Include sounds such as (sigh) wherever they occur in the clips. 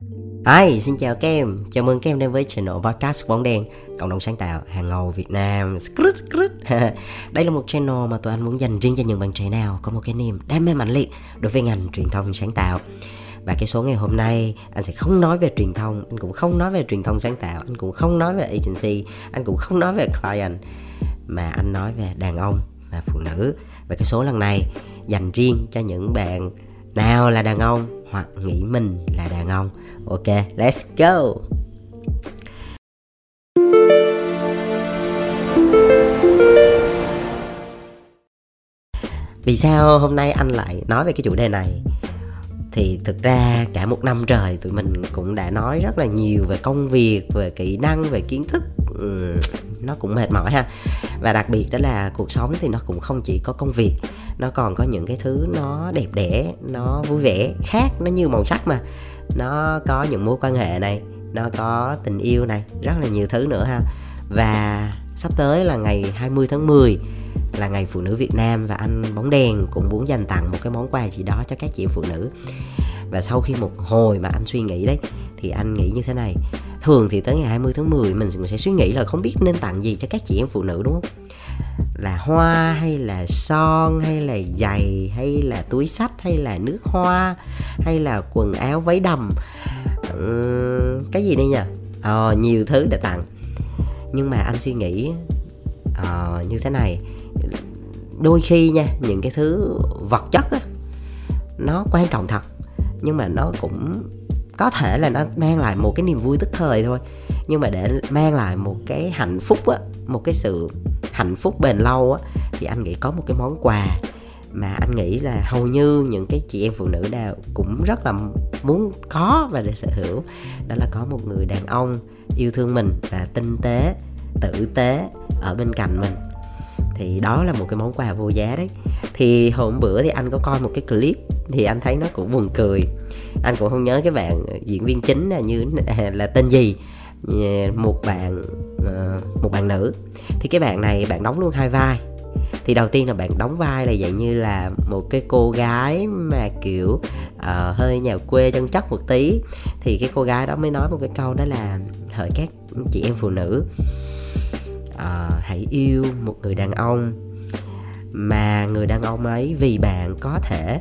Hi, xin chào các em. Chào mừng các em đến với channel podcast bóng đen, cộng đồng sáng tạo hàng ngầu Việt Nam. (laughs) Đây là một channel mà tụi anh muốn dành riêng cho những bạn trẻ nào có một cái niềm đam mê mạnh liệt đối với ngành truyền thông sáng tạo. Và cái số ngày hôm nay anh sẽ không nói về truyền thông, anh cũng không nói về truyền thông sáng tạo, anh cũng không nói về agency, anh cũng không nói về client mà anh nói về đàn ông và phụ nữ. Và cái số lần này dành riêng cho những bạn nào là đàn ông hoặc nghĩ mình là đàn ông. Ok let's go. Vì sao hôm nay anh lại nói về cái chủ đề này thì thực ra cả một năm trời tụi mình cũng đã nói rất là nhiều về công việc, về kỹ năng, về kiến thức. Ừ, nó cũng mệt mỏi ha. Và đặc biệt đó là cuộc sống thì nó cũng không chỉ có công việc, nó còn có những cái thứ nó đẹp đẽ, nó vui vẻ khác, nó như màu sắc mà. Nó có những mối quan hệ này, nó có tình yêu này, rất là nhiều thứ nữa ha. Và sắp tới là ngày 20 tháng 10 là ngày phụ nữ Việt Nam và anh bóng đèn cũng muốn dành tặng một cái món quà gì đó cho các chị em phụ nữ. Và sau khi một hồi mà anh suy nghĩ đấy thì anh nghĩ như thế này. Thường thì tới ngày 20 tháng 10 mình sẽ suy nghĩ là không biết nên tặng gì cho các chị em phụ nữ đúng không? Là hoa hay là son hay là giày hay là túi sách hay là nước hoa hay là quần áo váy đầm. Ừ, cái gì đây nhỉ ờ, nhiều thứ để tặng. Nhưng mà anh suy nghĩ uh, như thế này đôi khi nha, những cái thứ vật chất á, nó quan trọng thật, nhưng mà nó cũng có thể là nó mang lại một cái niềm vui tức thời thôi. Nhưng mà để mang lại một cái hạnh phúc á, một cái sự hạnh phúc bền lâu á, thì anh nghĩ có một cái món quà mà anh nghĩ là hầu như những cái chị em phụ nữ nào cũng rất là muốn có và để sở hữu. Đó là có một người đàn ông yêu thương mình và tinh tế, tử tế ở bên cạnh mình thì đó là một cái món quà vô giá đấy. Thì hôm bữa thì anh có coi một cái clip thì anh thấy nó cũng buồn cười. Anh cũng không nhớ cái bạn diễn viên chính là như là tên gì. Một bạn ờ, một bạn nữ. Thì cái bạn này bạn đóng luôn hai vai. Thì đầu tiên là bạn đóng vai là dạng như là một cái cô gái mà kiểu uh, hơi nhà quê chân chất một tí. Thì cái cô gái đó mới nói một cái câu đó là hỡi các chị em phụ nữ uh, hãy yêu một người đàn ông mà người đàn ông ấy vì bạn có thể.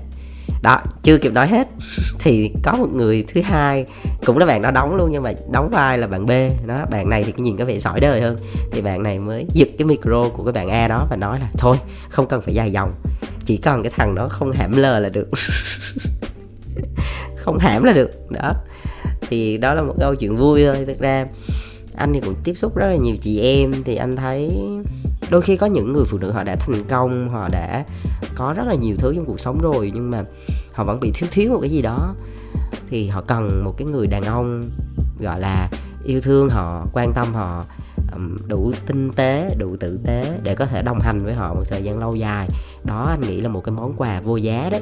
Đó chưa kịp nói hết. (laughs) Thì có một người thứ hai cũng là bạn đó đóng luôn nhưng mà đóng vai là bạn b. Đó bạn này thì nhìn có vẻ giỏi đời hơn. Thì bạn này mới giật cái micro của cái bạn a đó và nói là thôi không cần phải dài dòng. Chỉ cần cái thằng đó không hãm lờ là được. (laughs) Không hãm là được. Đó. Thì đó là một câu chuyện vui thôi thực ra anh thì cũng tiếp xúc rất là nhiều chị em. Thì anh thấy đôi khi có những người phụ nữ họ đã thành công, họ đã có rất là nhiều thứ trong cuộc sống rồi, nhưng mà họ vẫn bị thiếu thiếu một cái gì đó. Thì họ cần một cái người đàn ông, gọi là, yêu thương họ, quan tâm họ đủ tinh tế, đủ tử tế để có thể đồng hành với họ một thời gian lâu dài. Đó, anh nghĩ là một cái món quà vô giá đấy.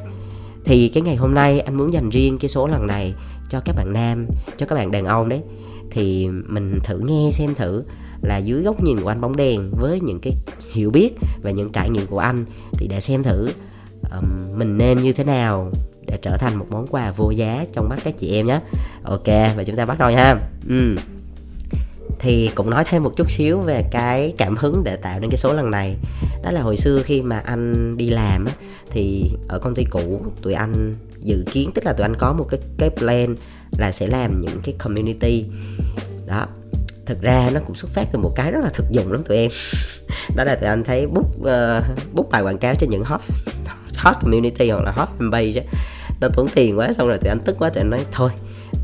Thì cái ngày hôm nay anh muốn dành riêng cái số lần này cho các bạn nam, cho các bạn đàn ông đấy thì mình thử nghe xem thử là dưới góc nhìn của anh bóng đèn với những cái hiểu biết và những trải nghiệm của anh thì để xem thử um, mình nên như thế nào để trở thành một món quà vô giá trong mắt các chị em nhé ok và chúng ta bắt đầu nha ừ. thì cũng nói thêm một chút xíu về cái cảm hứng để tạo nên cái số lần này đó là hồi xưa khi mà anh đi làm thì ở công ty cũ tụi anh dự kiến tức là tụi anh có một cái cái plan là sẽ làm những cái community. Đó. Thực ra nó cũng xuất phát từ một cái rất là thực dụng lắm tụi em. (laughs) Đó là tụi anh thấy bút uh, bút bài quảng cáo cho những hot hot community hoặc là hot fanpage á nó tốn tiền quá xong rồi tụi anh tức quá tụi anh nói thôi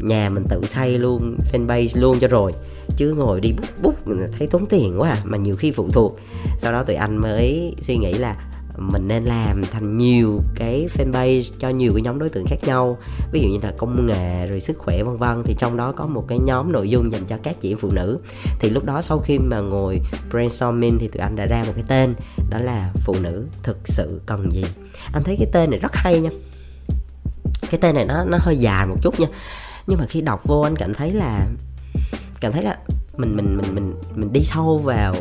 nhà mình tự xây luôn fanpage luôn cho rồi. Chứ ngồi đi bút bút thấy tốn tiền quá à mà nhiều khi phụ thuộc. Sau đó tụi anh mới suy nghĩ là mình nên làm thành nhiều cái fanpage cho nhiều cái nhóm đối tượng khác nhau. Ví dụ như là công nghệ, rồi sức khỏe, vân vân. Thì trong đó có một cái nhóm nội dung dành cho các chị phụ nữ. Thì lúc đó sau khi mà ngồi brainstorming thì tụi anh đã ra một cái tên, đó là phụ nữ thực sự cần gì. Anh thấy cái tên này rất hay nha. Cái tên này nó nó hơi dài một chút nha. Nhưng mà khi đọc vô anh cảm thấy là, cảm thấy là mình mình mình mình mình đi sâu vào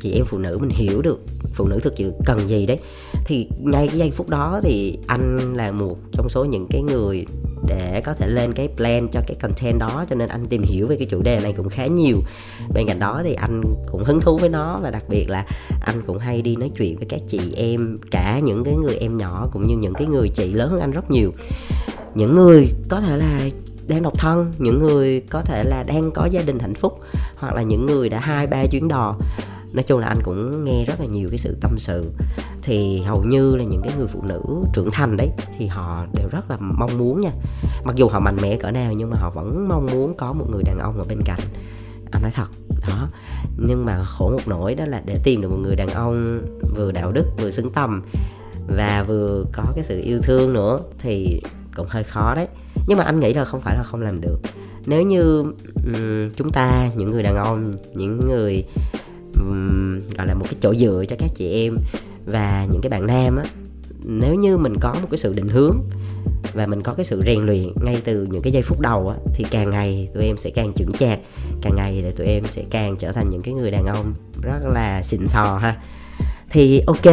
chị em phụ nữ, mình hiểu được phụ nữ thực sự cần gì đấy. Thì ngay cái giây phút đó thì anh là một trong số những cái người để có thể lên cái plan cho cái content đó, cho nên anh tìm hiểu về cái chủ đề này cũng khá nhiều. Bên cạnh đó thì anh cũng hứng thú với nó và đặc biệt là anh cũng hay đi nói chuyện với các chị em, cả những cái người em nhỏ cũng như những cái người chị lớn hơn anh rất nhiều. Những người có thể là đang độc thân, những người có thể là đang có gia đình hạnh phúc, hoặc là những người đã hai ba chuyến đò nói chung là anh cũng nghe rất là nhiều cái sự tâm sự. Thì hầu như là những cái người phụ nữ trưởng thành đấy thì họ đều rất là mong muốn nha. Mặc dù họ mạnh mẽ cỡ nào nhưng mà họ vẫn mong muốn có một người đàn ông ở bên cạnh. Anh nói thật đó. Nhưng mà khổ một nỗi đó là để tìm được một người đàn ông vừa đạo đức vừa xứng tầm và vừa có cái sự yêu thương nữa thì cũng hơi khó đấy. Nhưng mà anh nghĩ là không phải là không làm được. Nếu như um, chúng ta những người đàn ông những người gọi là một cái chỗ dựa cho các chị em và những cái bạn nam á. Nếu như mình có một cái sự định hướng và mình có cái sự rèn luyện ngay từ những cái giây phút đầu á, thì càng ngày tụi em sẽ càng chững chạc càng ngày thì tụi em sẽ càng trở thành những cái người đàn ông rất là xịn sò ha. Thì ok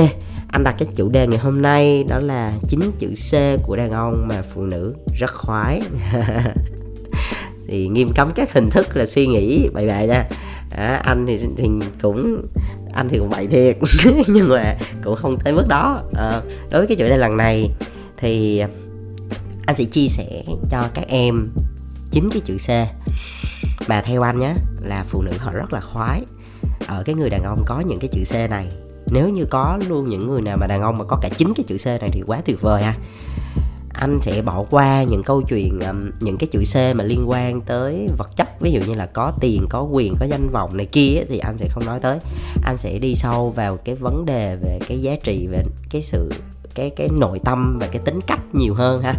anh đặt cái chủ đề ngày hôm nay đó là chín chữ C của đàn ông mà phụ nữ rất khoái. (laughs) Thì nghiêm cấm các hình thức là suy nghĩ bậy bạ nha à, anh thì, thì cũng anh thì cũng vậy thiệt. (laughs) Nhưng mà cũng không tới mức đó. À, đối với cái chủ đề lần này thì anh sẽ chia sẻ cho các em chính cái chữ C. Mà theo anh nhé là phụ nữ họ rất là khoái. Ở cái người đàn ông có những cái chữ C này nếu như có luôn những người nào mà đàn ông mà có cả chính cái chữ C này thì quá tuyệt vời ha anh sẽ bỏ qua những câu chuyện những cái chữ C mà liên quan tới vật chất, ví dụ như là có tiền, có quyền, có danh vọng này kia thì anh sẽ không nói tới. Anh sẽ đi sâu vào cái vấn đề về cái giá trị, về cái sự, cái cái nội tâm và cái tính cách nhiều hơn ha.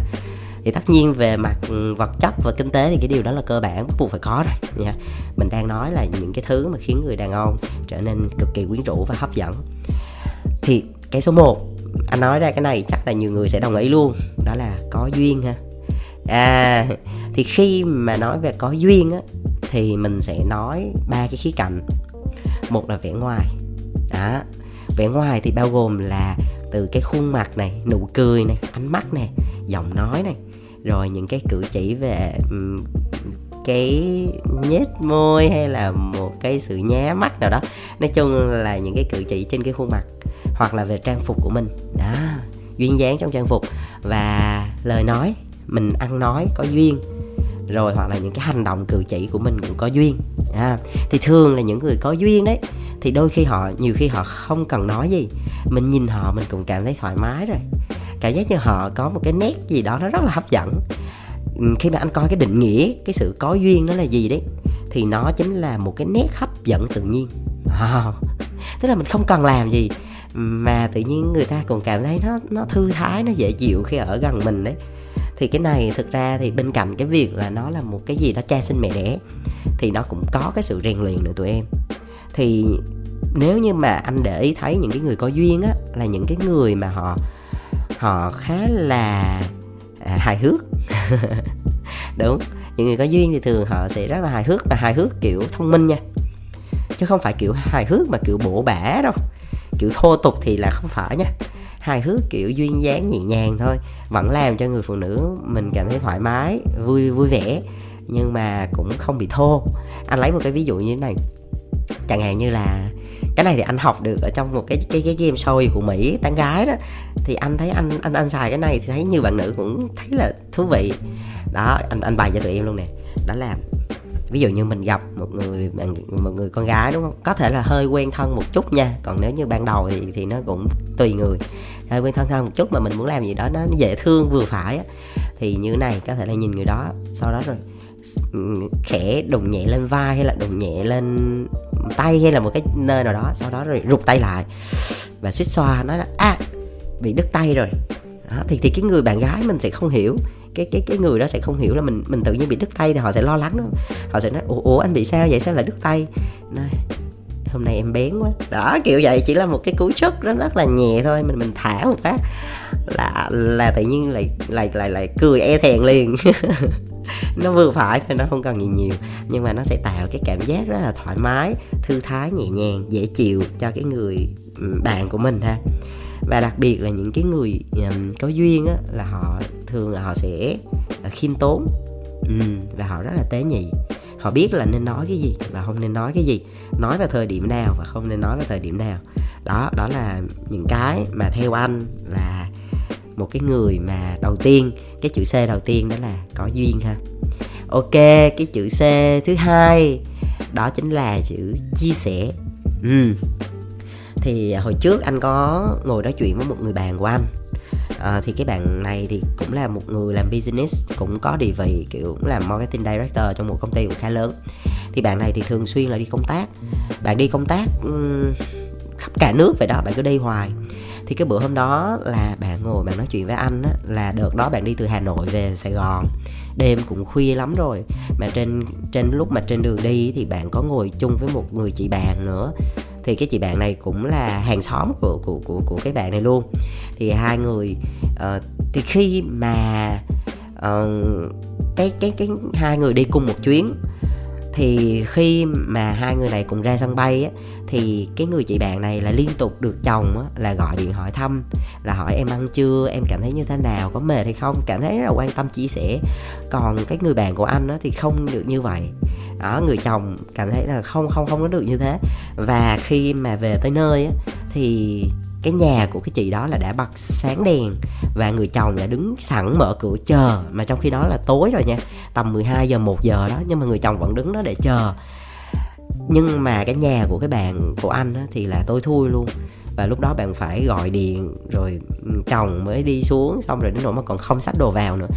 Thì tất nhiên về mặt vật chất và kinh tế thì cái điều đó là cơ bản, bắt buộc phải có rồi, nha. Mình đang nói là những cái thứ mà khiến người đàn ông trở nên cực kỳ quyến rũ và hấp dẫn. Thì cái số 1 anh nói ra cái này chắc là nhiều người sẽ đồng ý luôn. Đó là có duyên ha. À thì khi mà nói về có duyên á, thì mình sẽ nói ba cái khía cạnh. Một là vẻ ngoài. Đó, vẻ ngoài thì bao gồm là từ cái khuôn mặt này, nụ cười này, ánh mắt này, giọng nói này, rồi những cái cử chỉ về cái nhếch môi hay là một cái sự nhá mắt nào đó. Nói chung là những cái cử chỉ trên cái khuôn mặt hoặc là về trang phục của mình. Đó duyên dáng trong trang phục. Và lời nói mình ăn nói có duyên. Rồi hoặc là những cái hành động cử chỉ của mình cũng có duyên. À, thì thường là những người có duyên đấy thì đôi khi họ nhiều khi họ không cần nói gì. Mình nhìn họ mình cũng cảm thấy thoải mái rồi. Cảm giác như họ có một cái nét gì đó nó rất là hấp dẫn. Ừ, khi mà anh coi cái định nghĩa cái sự có duyên đó là gì đấy thì nó chính là một cái nét hấp dẫn tự nhiên. Wow. tức là mình không cần làm gì mà tự nhiên người ta còn cảm thấy nó nó thư thái nó dễ chịu khi ở gần mình đấy. Thì cái này thực ra thì bên cạnh cái việc là nó là một cái gì đó cha sinh mẹ đẻ thì nó cũng có cái sự rèn luyện nữa tụi em. Thì nếu như mà anh để ý thấy những cái người có duyên á là những cái người mà họ họ khá là à, hài hước. (laughs) Đúng những người có duyên thì thường họ sẽ rất là hài hước và hài hước kiểu thông minh nha. Chứ không phải kiểu hài hước mà kiểu bổ bả đâu kiểu thô tục thì là không phải nha hài hước kiểu duyên dáng nhẹ nhàng thôi, vẫn làm cho người phụ nữ mình cảm thấy thoải mái, vui vui vẻ, nhưng mà cũng không bị thô. Anh lấy một cái ví dụ như thế này, chẳng hạn như là cái này thì anh học được ở trong một cái cái cái game show của mỹ, tán gái đó. Thì anh thấy anh anh anh xài cái này thì thấy nhiều bạn nữ cũng thấy là thú vị. Đó, anh anh bày cho tụi em luôn nè. Đó là ví dụ như mình gặp một người một người con gái đúng không? Có thể là hơi quen thân một chút nha. Còn nếu như ban đầu thì thì nó cũng tùy người. Hơi quen thân thân một chút mà mình muốn làm gì đó nó dễ thương vừa phải á. Thì như này có thể là nhìn người đó sau đó rồi khẽ đụng nhẹ lên vai hay là đụng nhẹ lên tay hay là một cái nơi nào đó sau đó rồi rụt tay lại và suýt xoa nói là à bị đứt tay rồi. Đó, thì thì cái người bạn gái mình sẽ không hiểu cái cái cái người đó sẽ không hiểu là mình mình tự nhiên bị đứt tay thì họ sẽ lo lắng đó họ sẽ nói ủa, ủa anh bị sao vậy? Sao lại đứt tay? Nói hôm nay em bén quá. Đó kiểu vậy chỉ là một cái cú chốt rất rất là nhẹ thôi mình mình thả một phát là là tự nhiên lại lại lại lại cười e thẹn liền. (laughs) Nó vừa phải thôi nó không cần gì nhiều nhưng mà nó sẽ tạo cái cảm giác rất là thoải mái thư thái nhẹ nhàng dễ chịu cho cái người ừ, bạn của mình ha và đặc biệt là những cái người um, có duyên á là họ thường là họ sẽ khiêm tốn. Um, và họ rất là tế nhị. Họ biết là nên nói cái gì và không nên nói cái gì. Nói vào thời điểm nào và không nên nói vào thời điểm nào. Đó đó là những cái mà theo anh là một cái người mà đầu tiên cái chữ c đầu tiên đó là có duyên ha. Ok cái chữ c thứ hai đó chính là chữ chia sẻ. Ừ thì hồi trước anh có ngồi nói chuyện với một người bạn của anh. À, thì cái bạn này thì cũng là một người làm business cũng có địa vị kiểu cũng làm marketing director trong một công ty cũng khá lớn. Thì bạn này thì thường xuyên là đi công tác. Bạn đi công tác khắp cả nước vậy đó bạn cứ đi hoài. Thì cái bữa hôm đó là bạn ngồi bạn nói chuyện với anh á là đợt đó bạn đi từ hà nội về sài gòn. Đêm cũng khuya lắm rồi. Mà trên trên lúc mà trên đường đi thì bạn có ngồi chung với một người chị bạn nữa thì cái chị bạn này cũng là hàng xóm của của của của cái bạn này luôn. Thì hai người uh, thì khi mà uh, cái cái cái hai người đi cùng một chuyến thì khi mà hai người này cùng ra sân bay á thì cái người chị bạn này là liên tục được chồng á, là gọi điện hỏi thăm là hỏi em ăn chưa em cảm thấy như thế nào có mệt hay không cảm thấy rất là quan tâm chia sẻ. Còn cái người bạn của anh á, thì không được như vậy. Đó người chồng cảm thấy là không không không có được như thế. Và khi mà về tới nơi á, thì cái nhà của cái chị đó là đã bật sáng đèn và người chồng đã đứng sẵn mở cửa chờ. Mà trong khi đó là tối rồi nha tầm 12 giờ 1 giờ đó nhưng mà người chồng vẫn đứng đó để chờ. Nhưng mà cái nhà của cái bạn của anh á, thì là tôi thui luôn. Và lúc đó bạn phải gọi điện rồi ừ, chồng mới đi xuống xong rồi đến nỗi mà còn không xách đồ vào nữa.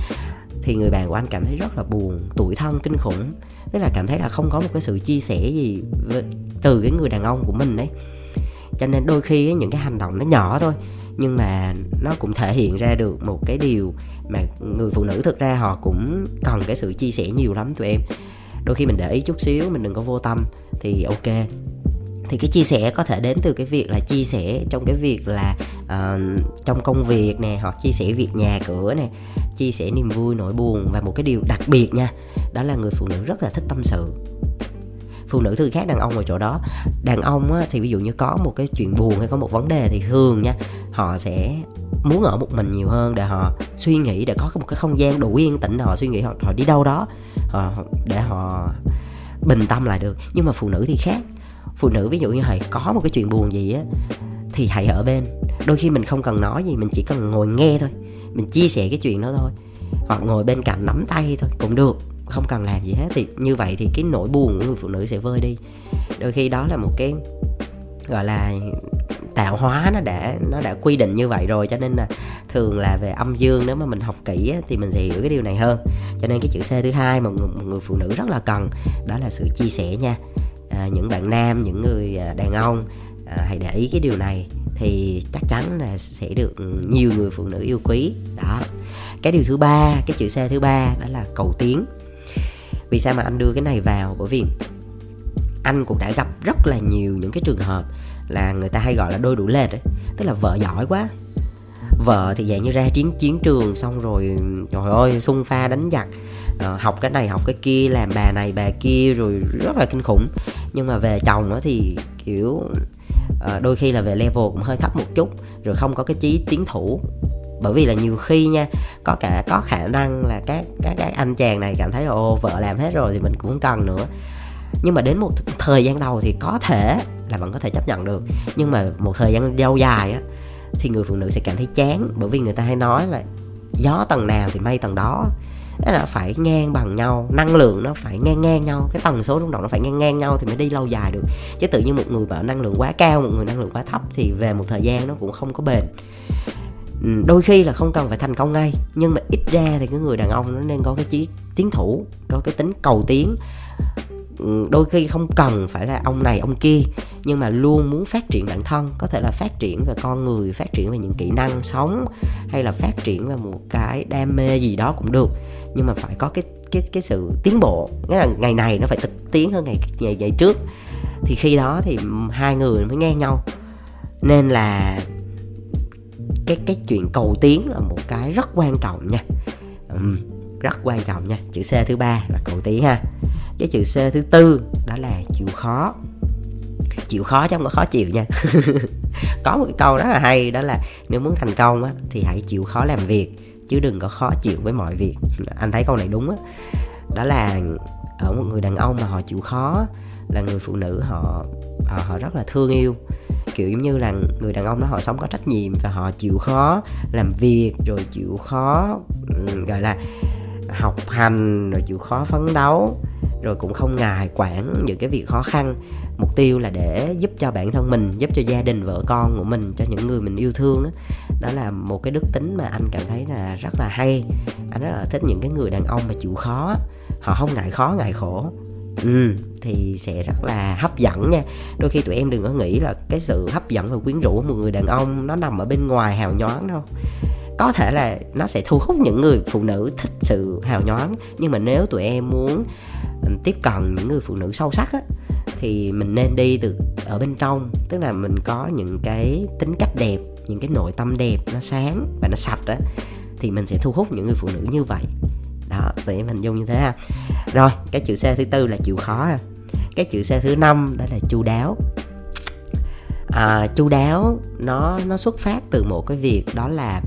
Thì người bạn của anh cảm thấy rất là buồn tủi thân kinh khủng. Tức là cảm thấy là không có một cái sự chia sẻ gì từ cái người đàn ông của mình đấy cho nên đôi khi những cái hành động nó nhỏ thôi nhưng mà nó cũng thể hiện ra được một cái điều mà người phụ nữ thực ra họ cũng cần cái sự chia sẻ nhiều lắm tụi em. Đôi khi mình để ý chút xíu mình đừng có vô tâm thì ok. Thì cái chia sẻ có thể đến từ cái việc là chia sẻ trong cái việc là uh, trong công việc nè hoặc chia sẻ việc nhà cửa nè chia sẻ niềm vui nỗi buồn và một cái điều đặc biệt nha đó là người phụ nữ rất là thích tâm sự phụ nữ thường khác đàn ông ở chỗ đó. Đàn ông á, thì ví dụ như có một cái chuyện buồn hay có một vấn đề thì thường nha họ sẽ muốn ở một mình nhiều hơn để họ suy nghĩ để có một cái không gian đủ yên tĩnh để họ suy nghĩ họ, họ đi đâu đó họ, để họ bình tâm lại được. Nhưng mà phụ nữ thì khác. Phụ nữ ví dụ như hãy có một cái chuyện buồn gì á thì hãy ở bên. Đôi khi mình không cần nói gì mình chỉ cần ngồi nghe thôi. Mình chia sẻ cái chuyện đó thôi. Hoặc ngồi bên cạnh nắm tay thôi cũng được không cần làm gì hết thì như vậy thì cái nỗi buồn của người phụ nữ sẽ vơi đi. Đôi khi đó là một cái gọi là tạo hóa nó đã nó đã quy định như vậy rồi cho nên là thường là về âm dương nếu mà mình học kỹ á, thì mình sẽ hiểu cái điều này hơn. Cho nên cái chữ c thứ hai mà một, người phụ nữ rất là cần đó là sự chia sẻ nha. À, những bạn nam những người à, đàn ông à, hãy để ý cái điều này thì chắc chắn là sẽ được nhiều người phụ nữ yêu quý. Đó. Cái điều thứ ba cái chữ c thứ ba đó là cầu tiến vì sao mà anh đưa cái này vào? Bởi vì anh cũng đã gặp rất là nhiều những cái trường hợp là người ta hay gọi là đôi đủ lệch ấy. Tức là vợ giỏi quá. Vợ thì dạng như ra chiến chiến trường xong rồi, trời ơi, xung pha đánh giặc. Ờ, học cái này, học cái kia, làm bà này, bà kia, rồi rất là kinh khủng. Nhưng mà về chồng nó thì kiểu ờ, đôi khi là về level cũng hơi thấp một chút, rồi không có cái chí tiến thủ bởi vì là nhiều khi nha, có cả, có khả năng là các các các anh chàng này cảm thấy là ô vợ làm hết rồi thì mình cũng không cần nữa. Nhưng mà đến một thời gian đầu thì có thể là vẫn có thể chấp nhận được. Nhưng mà một thời gian lâu dài á, thì người phụ nữ sẽ cảm thấy chán bởi vì người ta hay nói là, gió tầng nào thì mây tầng đó. Đó là phải ngang bằng nhau, năng lượng nó phải ngang ngang nhau, cái tần số rung động nó phải ngang ngang nhau thì mới đi lâu dài được. Chứ tự nhiên một người bảo năng lượng quá cao, một người năng lượng quá thấp thì về một thời gian nó cũng không có bền. Ừ, đôi khi là không cần phải thành công ngay nhưng mà ít ra thì cái người đàn ông nó nên có cái chí tiến thủ có cái tính cầu tiến. Ừ, đôi khi không cần phải là ông này ông kia nhưng mà luôn muốn phát triển bản thân có thể là phát triển về con người phát triển về những kỹ năng sống hay là phát triển về một cái đam mê gì đó cũng được. Nhưng mà phải có cái cái cái sự tiến bộ nghĩa là ngày này nó phải thực tiến hơn ngày ngày ngày trước. Thì khi đó thì hai người mới ngang nhau. Nên là cái cái chuyện cầu tiến là một cái rất quan trọng nha. Uhm, rất quan trọng nha. Chữ c thứ ba là cầu tiến ha. Cái chữ c thứ tư đó là chịu khó. Chịu khó chứ không có khó chịu nha. (laughs) Có một cái câu rất là hay đó là nếu muốn thành công á, thì hãy chịu khó làm việc chứ đừng có khó chịu với mọi việc. Anh thấy câu này đúng á. Đó là ở một người đàn ông mà họ chịu khó là người phụ nữ họ họ, họ rất là thương yêu kiểu giống như là người đàn ông đó họ sống có trách nhiệm và họ chịu khó làm việc rồi chịu khó gọi là học hành rồi chịu khó phấn đấu rồi cũng không ngại quản những cái việc khó khăn. Mục tiêu là để giúp cho bản thân mình giúp cho gia đình vợ con của mình cho những người mình yêu thương đó, đó là một cái đức tính mà anh cảm thấy là rất là hay. Anh rất là thích những cái người đàn ông mà chịu khó họ không ngại khó ngại khổ ừ. Thì sẽ rất là hấp dẫn nha. Đôi khi tụi em đừng có nghĩ là cái sự hấp dẫn và quyến rũ của một người đàn ông nó nằm ở bên ngoài hào nhoáng đâu. Có thể là nó sẽ thu hút những người phụ nữ thích sự hào nhoáng, nhưng mà nếu tụi em muốn ừ, tiếp cận những người phụ nữ sâu sắc á, thì mình nên đi từ ở bên trong. Tức là mình có những cái tính cách đẹp, những cái nội tâm đẹp, nó sáng và nó sạch á, thì mình sẽ thu hút những người phụ nữ như vậy đó tụi em hình dung như thế ha. Rồi cái chữ c thứ tư là chịu khó ha. Cái chữ c thứ năm đó là chu đáo. À, chu đáo nó nó xuất phát từ một cái việc đó là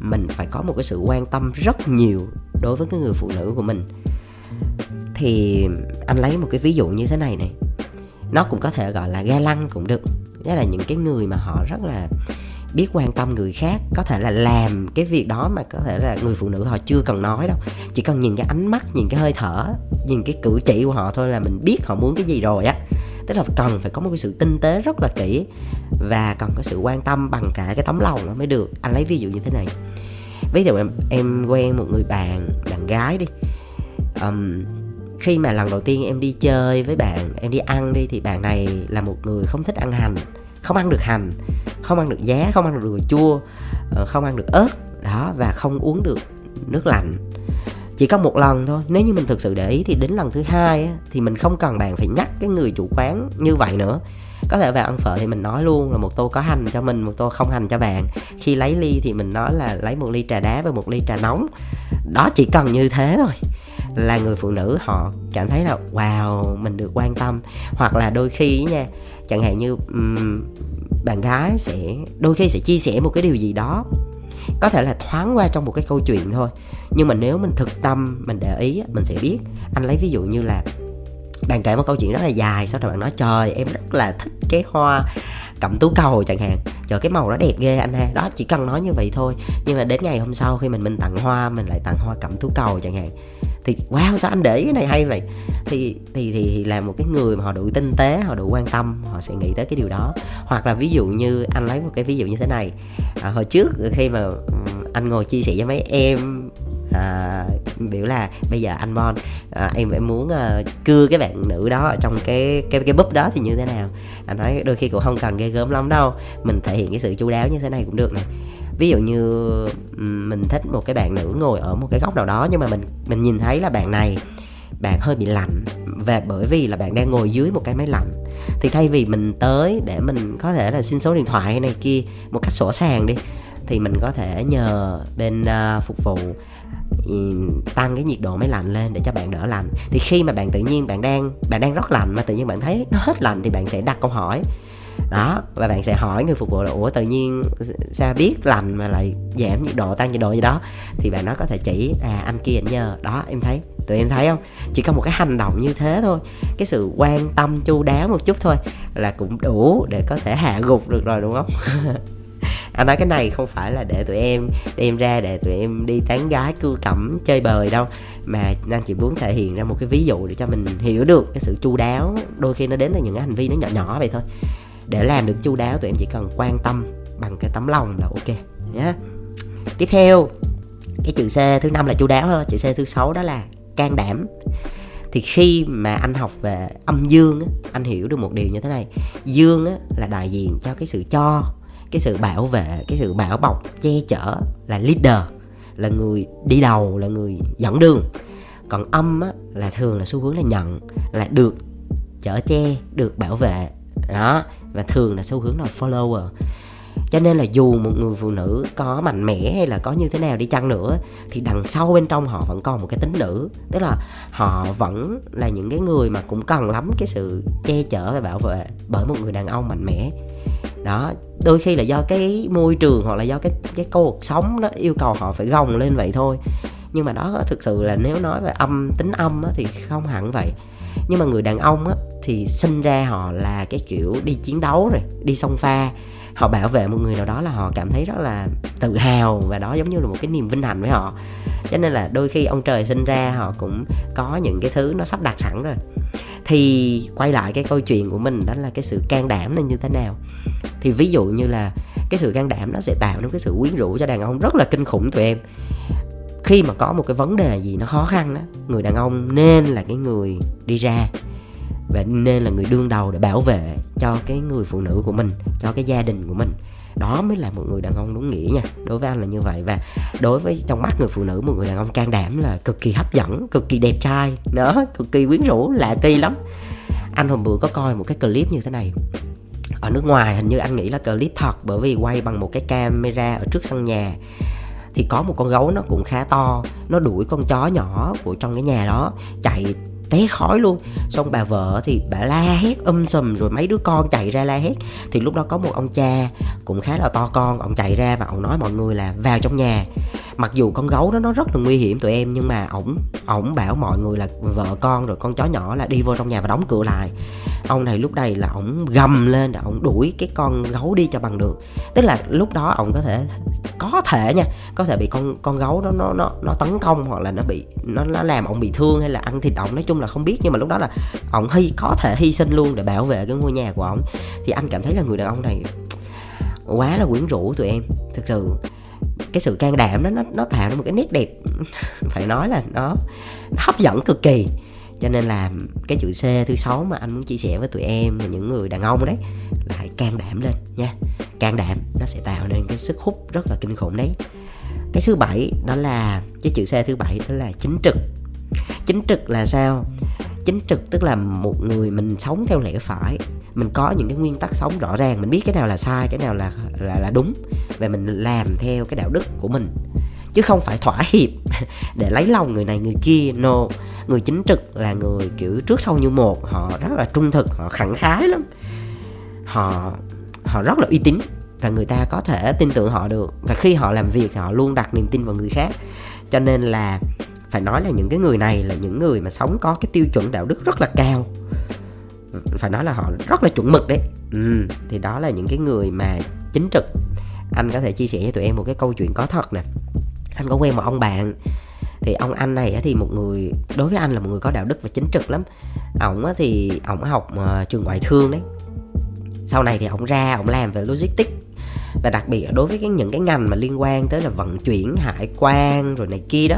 mình phải có một cái sự quan tâm rất nhiều đối với cái người phụ nữ của mình. Thì anh lấy một cái ví dụ như thế này này. Nó cũng có thể gọi là ga lăng cũng được. Nghĩa là những cái người mà họ rất là biết quan tâm người khác có thể là làm cái việc đó mà có thể là người phụ nữ họ chưa cần nói đâu. Chỉ cần nhìn cái ánh mắt nhìn cái hơi thở nhìn cái cử chỉ của họ thôi là mình biết họ muốn cái gì rồi á. Tức là cần phải có một cái sự tinh tế rất là kỹ và cần có sự quan tâm bằng cả cái tấm lòng nó mới được. Anh lấy ví dụ như thế này. Ví dụ em em quen một người bạn bạn gái đi. Um, khi mà lần đầu tiên em đi chơi với bạn em đi ăn đi thì bạn này là một người không thích ăn hành không ăn được hành không ăn được giá không ăn được đồ chua ờ, không ăn được ớt đó và không uống được nước lạnh. Chỉ có một lần thôi nếu như mình thực sự để ý thì đến lần thứ hai á, thì mình không cần bạn phải nhắc cái người chủ quán như vậy nữa. Có thể vào ăn phở thì mình nói luôn là một tô có hành cho mình một tô không hành cho bạn. Khi lấy ly thì mình nói là lấy một ly trà đá và một ly trà nóng. Đó chỉ cần như thế thôi là người phụ nữ họ cảm thấy là wow mình được quan tâm. Hoặc là đôi khi nha chẳng hạn như um, bạn gái sẽ đôi khi sẽ chia sẻ một cái điều gì đó có thể là thoáng qua trong một cái câu chuyện thôi. Nhưng mà nếu mình thực tâm mình để ý mình sẽ biết. Anh lấy ví dụ như là bạn kể một câu chuyện rất là dài sau đó bạn nói trời em rất là thích cái hoa cẩm tú cầu chẳng hạn. Trời cái màu nó đẹp ghê anh ha. Đó chỉ cần nói như vậy thôi. Nhưng mà đến ngày hôm sau khi mình mình tặng hoa mình lại tặng hoa cẩm tú cầu chẳng hạn. Thì wow sao anh để cái này hay vậy? Thì thì thì, thì là một cái người mà họ đủ tinh tế họ đủ quan tâm họ sẽ nghĩ tới cái điều đó. Hoặc là ví dụ như anh lấy một cái ví dụ như thế này. À, hồi trước khi mà ừ, anh ngồi chia sẻ với mấy em à, biểu là bây giờ anh Bon à, em em muốn à, cưa cái bạn nữ đó ở trong cái cái cái búp đó thì như thế nào? Anh nói đôi khi cũng không cần ghê gớm lắm đâu mình thể hiện cái sự chu đáo như thế này cũng được này ví dụ như mình thích một cái bạn nữ ngồi ở một cái góc nào đó nhưng mà mình mình nhìn thấy là bạn này bạn hơi bị lạnh và bởi vì là bạn đang ngồi dưới một cái máy lạnh thì thay vì mình tới để mình có thể là xin số điện thoại hay này kia một cách sổ sàng đi thì mình có thể nhờ bên uh, phục vụ Ừ, tăng cái nhiệt độ máy lạnh lên để cho bạn đỡ lạnh. Thì khi mà bạn tự nhiên bạn đang bạn đang rất lạnh mà tự nhiên bạn thấy nó hết lạnh thì bạn sẽ đặt câu hỏi. Đó, và bạn sẽ hỏi người phục vụ là, ủa, tự nhiên sao biết lành mà lại giảm nhiệt độ, tăng nhiệt độ gì đó? Thì bạn nó có thể chỉ à anh kia anh nhờ. Đó, em thấy, tụi em thấy không? Chỉ có một cái hành động như thế thôi. Cái sự quan tâm chu đáo một chút thôi là cũng đủ để có thể hạ gục được rồi, đúng không? (laughs) anh nói cái này không phải là để tụi em đem ra để tụi em đi tán gái cưa cẩm chơi bời đâu. Mà anh chỉ muốn thể hiện ra một cái ví dụ để cho mình hiểu được cái sự chu đáo. Đôi khi nó đến từ những cái hành vi nó nhỏ nhỏ vậy thôi. Để làm được chu đáo tụi em chỉ cần quan tâm bằng cái tấm lòng là ok. Nhé tiếp theo cái chữ c thứ năm là chu đáo hơn chữ c thứ sáu đó là can đảm. Thì khi mà anh học về âm dương á, anh hiểu được một điều như thế này. Dương á, là đại diện cho cái sự cho cái sự bảo vệ cái sự bảo bọc che chở là leader là người đi đầu là người dẫn đường. Còn âm á, là thường là xu hướng là nhận là được chở che được bảo vệ. Đó và thường là xu hướng là follower. Cho nên là dù một người phụ nữ có mạnh mẽ hay là có như thế nào đi chăng nữa thì đằng sau bên trong họ vẫn còn một cái tính nữ. Tức là họ vẫn là những cái người mà cũng cần lắm cái sự che chở và bảo vệ bởi một người đàn ông mạnh mẽ đó đôi khi là do cái môi trường hoặc là do cái cái cuộc sống nó yêu cầu họ phải gồng lên vậy thôi. Nhưng mà đó thực sự là nếu nói về âm tính âm á, thì không hẳn vậy. Nhưng mà người đàn ông á, thì sinh ra họ là cái kiểu đi chiến đấu rồi đi sông pha. Họ bảo vệ một người nào đó là họ cảm thấy rất là tự hào và đó giống như là một cái niềm vinh hạnh với họ. Cho nên là đôi khi ông trời sinh ra họ cũng có những cái thứ nó sắp đặt sẵn rồi thì quay lại cái câu chuyện của mình, đó là cái sự can đảm là như thế nào? Thì ví dụ như là cái sự can đảm nó sẽ tạo nên cái sự quyến rũ cho đàn ông rất là kinh khủng tụi em. Khi mà có một cái vấn đề gì nó khó khăn á, người đàn ông nên là cái người đi ra và nên là người đương đầu để bảo vệ cho cái người phụ nữ của mình, cho cái gia đình của mình đó mới là một người đàn ông đúng nghĩa nha. Đối với anh là như vậy và đối với trong mắt người phụ nữ, một người đàn ông can đảm là cực kỳ hấp dẫn, cực kỳ đẹp trai. Đó, cực kỳ quyến rũ, lạ kỳ lắm. Anh hôm bữa có coi một cái clip như thế này. Ở nước ngoài hình như anh nghĩ là clip thật bởi vì quay bằng một cái camera ở trước sân nhà. Thì có một con gấu nó cũng khá to, nó đuổi con chó nhỏ của trong cái nhà đó, chạy té khói luôn. Xong bà vợ thì bà la hét um sùm, rồi mấy đứa con chạy ra la hét. Thì lúc đó có một ông cha cũng khá là to con, ông chạy ra và ông nói mọi người là vào trong nhà mặc dù con gấu đó nó rất là nguy hiểm tụi em, nhưng mà ổng ổng bảo mọi người là vợ con rồi con chó nhỏ là đi vô trong nhà và đóng cửa lại. Ông này lúc đây là ổng gầm lên là ổng đuổi cái con gấu đi cho bằng được. Tức là lúc đó ổng có thể có thể nha, có thể bị con con gấu đó nó nó nó tấn công hoặc là nó bị, nó nó làm ổng bị thương hay là ăn thịt ổng, nói chung là không biết. Nhưng mà lúc đó là ổng hy, có thể hy sinh luôn để bảo vệ cái ngôi nhà của ổng. Thì anh cảm thấy là người đàn ông này quá là quyến rũ tụi em. Thực sự cái sự can đảm đó nó nó tạo ra một cái nét đẹp (laughs) phải nói là nó, nó hấp dẫn cực kỳ. Cho nên là cái chữ C thứ sáu mà anh muốn chia sẻ với tụi em là những người đàn ông đấy là hãy can đảm lên nha. Can đảm nó sẽ tạo nên cái sức hút rất là kinh khủng đấy. Cái thứ bảy đó là cái chữ C thứ bảy đó là chính trực. Chính trực là sao? Chính trực, tức là một người mình sống theo lẽ phải, mình có những cái nguyên tắc sống rõ ràng, mình biết cái nào là sai, cái nào là là là đúng, và mình làm theo cái đạo đức của mình. Chứ không phải thỏa hiệp (laughs) để lấy lòng người này, người kia. No, người chính trực là người kiểu trước sau như một, họ rất là trung thực, họ khẳng khái lắm. Họ họ rất là uy tín, và người ta có thể tin tưởng họ được, và khi họ làm việc, họ luôn đặt niềm tin vào người khác. Cho nên là phải nói là những cái người này là những người mà sống có cái tiêu chuẩn đạo đức rất là cao. Phải nói là họ rất là chuẩn mực đấy. Ừ, thì đó là những cái người mà chính trực. Anh có thể chia sẻ cho tụi em một cái câu chuyện có thật nè. Anh có quen một ông bạn thì ông anh này thì một người đối với anh là một người có đạo đức và chính trực lắm. Ổng thì ổng học ờ, trường ngoại thương đấy. Sau này thì ổng ra ổng làm về logistics và đặc biệt là đối với cái những cái ngành mà liên quan tới là vận chuyển hải quan rồi này kia đó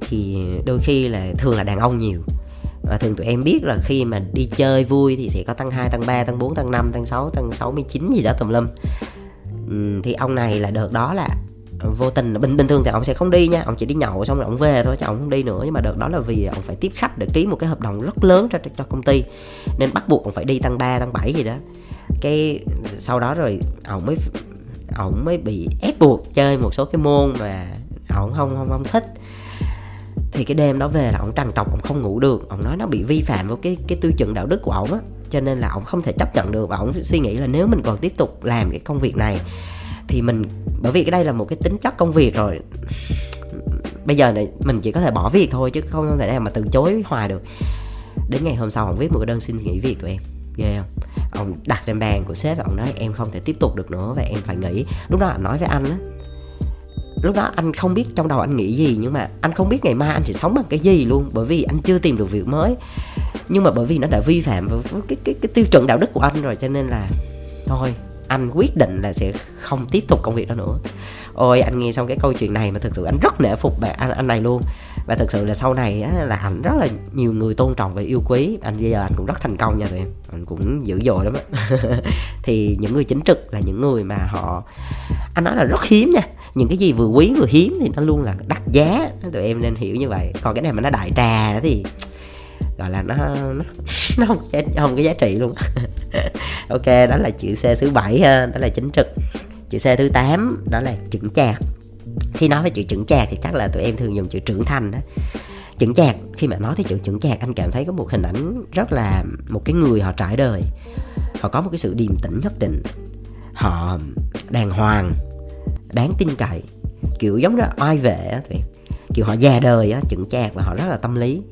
thì đôi khi là thường là đàn ông nhiều. Và thường tụi em biết là khi mà đi chơi vui thì sẽ có tăng 2, tăng 3, tăng 4, tăng 5, tăng 6, tăng 69 gì đó tùm lum. Ừ, thì ông này là đợt đó là vô tình bình bình thường thì ông sẽ không đi nha ông chỉ đi nhậu xong rồi ông về thôi chứ ông không đi nữa. Nhưng mà đợt đó là vì ông phải tiếp khách để ký một cái hợp đồng rất lớn cho cho công ty nên bắt buộc ông phải đi tăng 3, tăng 7 gì đó cái sau đó rồi ổng mới ổng mới bị ép buộc chơi một số cái môn mà ổng không không không thích. Thì cái đêm đó về là ổng trằn trọc, ổng không ngủ được. Ổng nói nó bị vi phạm với cái cái tiêu chuẩn đạo đức của ổng á. Cho nên là ổng không thể chấp nhận được và ổng suy nghĩ là nếu mình còn tiếp tục làm cái công việc này thì mình, bởi vì cái đây là một cái tính chất công việc rồi. Bây giờ này mình chỉ có thể bỏ việc thôi chứ không thể nào mà từ chối hoài được. Đến ngày hôm sau ổng viết một cái đơn xin nghỉ việc tụi em ghê không ông đặt lên bàn của sếp và ông nói em không thể tiếp tục được nữa và em phải nghỉ. Lúc đó anh nói với anh á lúc đó anh không biết trong đầu anh nghĩ gì nhưng mà anh không biết ngày mai anh sẽ sống bằng cái gì luôn bởi vì anh chưa tìm được việc mới. Nhưng mà bởi vì nó đã vi phạm với cái cái cái, cái tiêu chuẩn đạo đức của anh rồi cho nên là thôi anh quyết định là sẽ không tiếp tục công việc đó nữa ôi anh nghe xong cái câu chuyện này mà thực sự anh rất nể phục bạn anh anh này luôn. Và thực sự là sau này á, là anh rất là nhiều người tôn trọng và yêu quý. Anh bây giờ anh cũng rất thành công nha tụi em. Anh cũng dữ dội lắm á. (laughs) Thì những người chính trực là những người mà họ anh nói là rất hiếm nha. Những cái gì vừa quý vừa hiếm thì nó luôn là đắt giá. Tụi em nên hiểu như vậy. Còn cái này mà nó đại trà thì gọi là nó nó, (laughs) nó không, không có giá trị luôn (laughs) ok đó là chữ c thứ bảy ha. Đó là chính trực chữ c thứ 8 đó là chững chạc. Khi nói về chữ chững chạc thì chắc là tụi em thường dùng chữ trưởng thành đó. Chững chạc, khi mà nói tới chữ chững chạc, anh cảm thấy có một hình ảnh rất là một cái người họ trải đời. Họ có một cái sự điềm tĩnh nhất định. Họ đàng hoàng, đáng tin cậy. Kiểu giống là oai vệ á tụi kiểu họ già đời á, chững chạc và họ rất là tâm lý.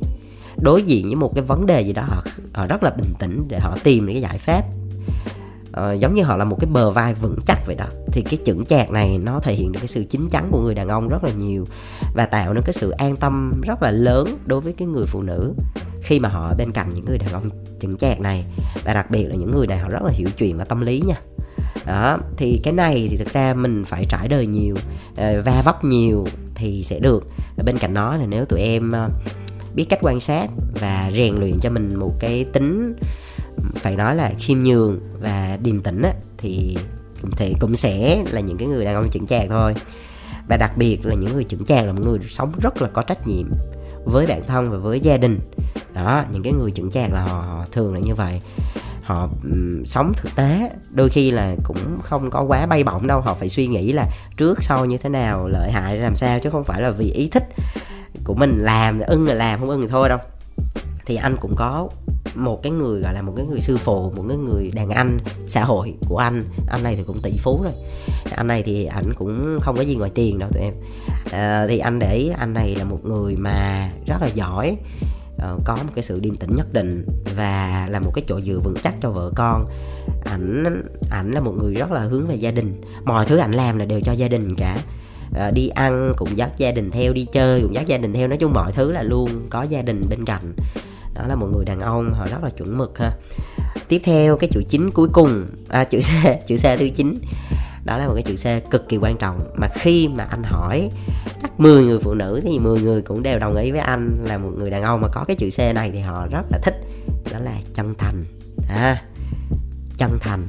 Đối diện với một cái vấn đề gì đó, họ họ rất là bình tĩnh để họ tìm những cái giải pháp. Ờ, giống như họ là một cái bờ vai vững chắc vậy đó. Thì cái chững chạc này nó thể hiện được cái sự chín chắn của người đàn ông rất là nhiều và tạo nên cái sự an tâm rất là lớn đối với cái người phụ nữ khi mà họ bên cạnh những người đàn ông chững chạc này và đặc biệt là những người này họ rất là hiểu chuyện và tâm lý nha. Đó, thì cái này thì thực ra mình phải trải đời nhiều ờ, va vấp nhiều thì sẽ được. Bên cạnh đó là nếu tụi em ờ, biết cách quan sát và rèn luyện cho mình một cái tính phải nói là khiêm nhường và điềm tĩnh á, thì cũng thể cũng sẽ là những cái người đàn ông chững chạc thôi. Và đặc biệt là những người chững chạc là một người sống rất là có trách nhiệm với bản thân và với gia đình. Đó những cái người chững chạc là họ, họ thường là như vậy. Họ um, sống thực tế đôi khi là cũng không có quá bay bổng đâu. Họ phải suy nghĩ là trước sau như thế nào lợi hại làm sao chứ không phải là vì ý thích của mình làm ưng là làm không ưng thì thôi đâu. Thì anh cũng có một cái người gọi là một cái người sư phụ một cái người đàn anh xã hội của anh. Anh này thì cũng tỷ phú rồi. Anh này thì ảnh cũng không có gì ngoài tiền đâu tụi em. À, thì anh để ý anh này là một người mà rất là giỏi ờ, có một cái sự điềm tĩnh nhất định và là một cái chỗ dựa vững chắc cho vợ con. Ảnh ảnh là một người rất là hướng về gia đình. Mọi thứ ảnh làm là đều cho gia đình cả. À, đi ăn cũng dắt gia đình theo đi chơi cũng dắt gia đình theo. Nói chung mọi thứ là luôn có gia đình bên cạnh đó là một người đàn ông họ rất là chuẩn mực ha. Tiếp theo cái chữ chính cuối cùng. À, chữ c (laughs) chữ c thứ chín đó là một cái chữ c cực kỳ quan trọng. Mà khi mà anh hỏi chắc 10 người phụ nữ thì 10 người cũng đều đồng ý với anh là một người đàn ông mà có cái chữ c này thì họ rất là thích. Đó là chân thành. À, chân thành.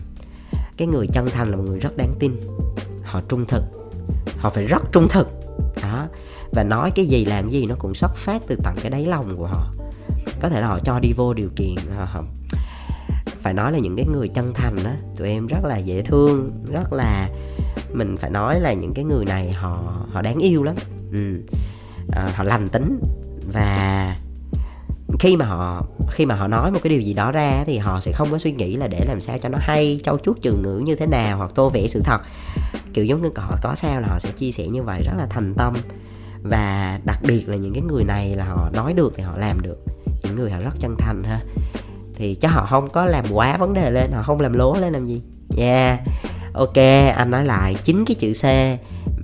Cái người chân thành là một người rất đáng tin. Họ trung thực. Họ phải rất trung thực. Đó. Và nói cái gì làm gì nó cũng xuất phát từ tận cái đáy lòng của họ có thể là họ cho đi vô điều kiện họ phải nói là những cái người chân thành á tụi em rất là dễ thương rất là mình phải nói là những cái người này họ họ đáng yêu lắm. Ừ. à, họ lành tính và khi mà họ khi mà họ nói một cái điều gì đó ra thì họ sẽ không có suy nghĩ là để làm sao cho nó hay trau chuốt trừ ngữ như thế nào hoặc tô vẽ sự thật. Kiểu giống như họ có sao là họ sẽ chia sẻ như vậy rất là thành tâm. Và đặc biệt là những cái người này là họ nói được thì họ làm được những người họ rất chân thành ha. Thì chắc họ không có làm quá vấn đề lên, họ không làm lố lên làm gì. Nha yeah. ok, anh nói lại chính cái chữ c.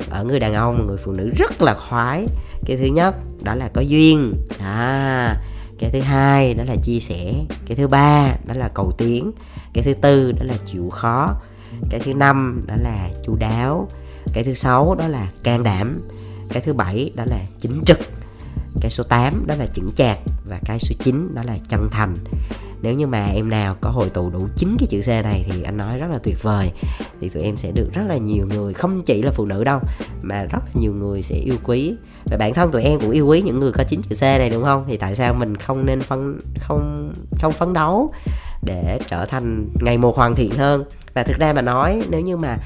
Ở người đàn ông, người phụ nữ rất là khoái. Cái thứ nhất, đó là có duyên. À cái thứ hai, đó là chia sẻ. Cái thứ ba, đó là cầu tiến. Cái thứ tư, đó là chịu khó. Cái thứ năm, đó là chu đáo. Cái thứ sáu, đó là can đảm. Cái thứ bảy, đó là chính trực cái số 8 đó là chững chạc, và cái số 9 đó là chân thành. Nếu như mà em nào có hội tụ đủ chín cái chữ C này thì anh nói rất là tuyệt vời. Thì tụi em sẽ được rất là nhiều người, không chỉ là phụ nữ đâu, mà rất là nhiều người sẽ yêu quý. Và bản thân tụi em cũng yêu quý những người có chín chữ C này, đúng không? Thì tại sao mình không nên phân, không không phấn đấu để trở thành ngày một hoàn thiện hơn? Và thực ra mà nói, nếu như mà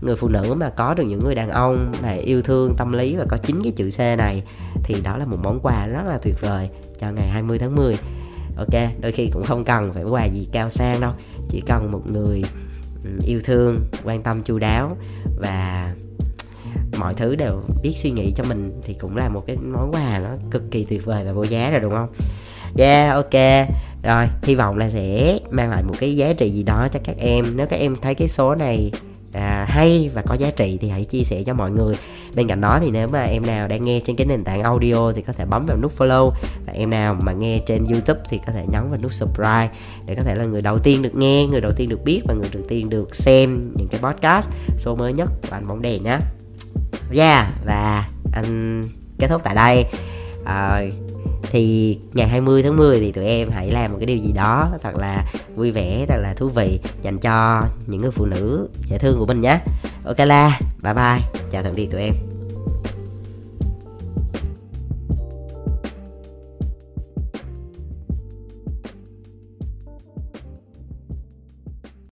người phụ nữ mà có được những người đàn ông mà yêu thương tâm lý và có chính cái chữ C này, thì đó là một món quà rất là tuyệt vời cho ngày 20 tháng 10 ok, đôi khi cũng không cần phải quà gì cao sang đâu, chỉ cần một người yêu thương, quan tâm, chu đáo và mọi thứ đều biết suy nghĩ cho mình thì cũng là một cái món quà nó cực kỳ tuyệt vời và vô giá rồi, đúng không? Yeah, ok rồi hy vọng là sẽ mang lại một cái giá trị gì đó cho các em. Nếu các em thấy cái số này à, hay và có giá trị thì hãy chia sẻ cho mọi người. Bên cạnh đó thì nếu mà em nào đang nghe trên cái nền tảng audio thì có thể bấm vào nút follow. Và em nào mà nghe trên youtube thì có thể nhấn vào nút subscribe để có thể là người đầu tiên được nghe người đầu tiên được biết và người đầu tiên được xem những cái podcast số mới nhất của anh bóng đèn nhé yeah và anh kết thúc tại đây. À, thì ngày 20 tháng 10 thì tụi em hãy làm một cái điều gì đó thật là vui vẻ, thật là thú vị dành cho những người phụ nữ dễ thương của mình nhé. Ok la, bye bye. Chào tạm biệt tụi em.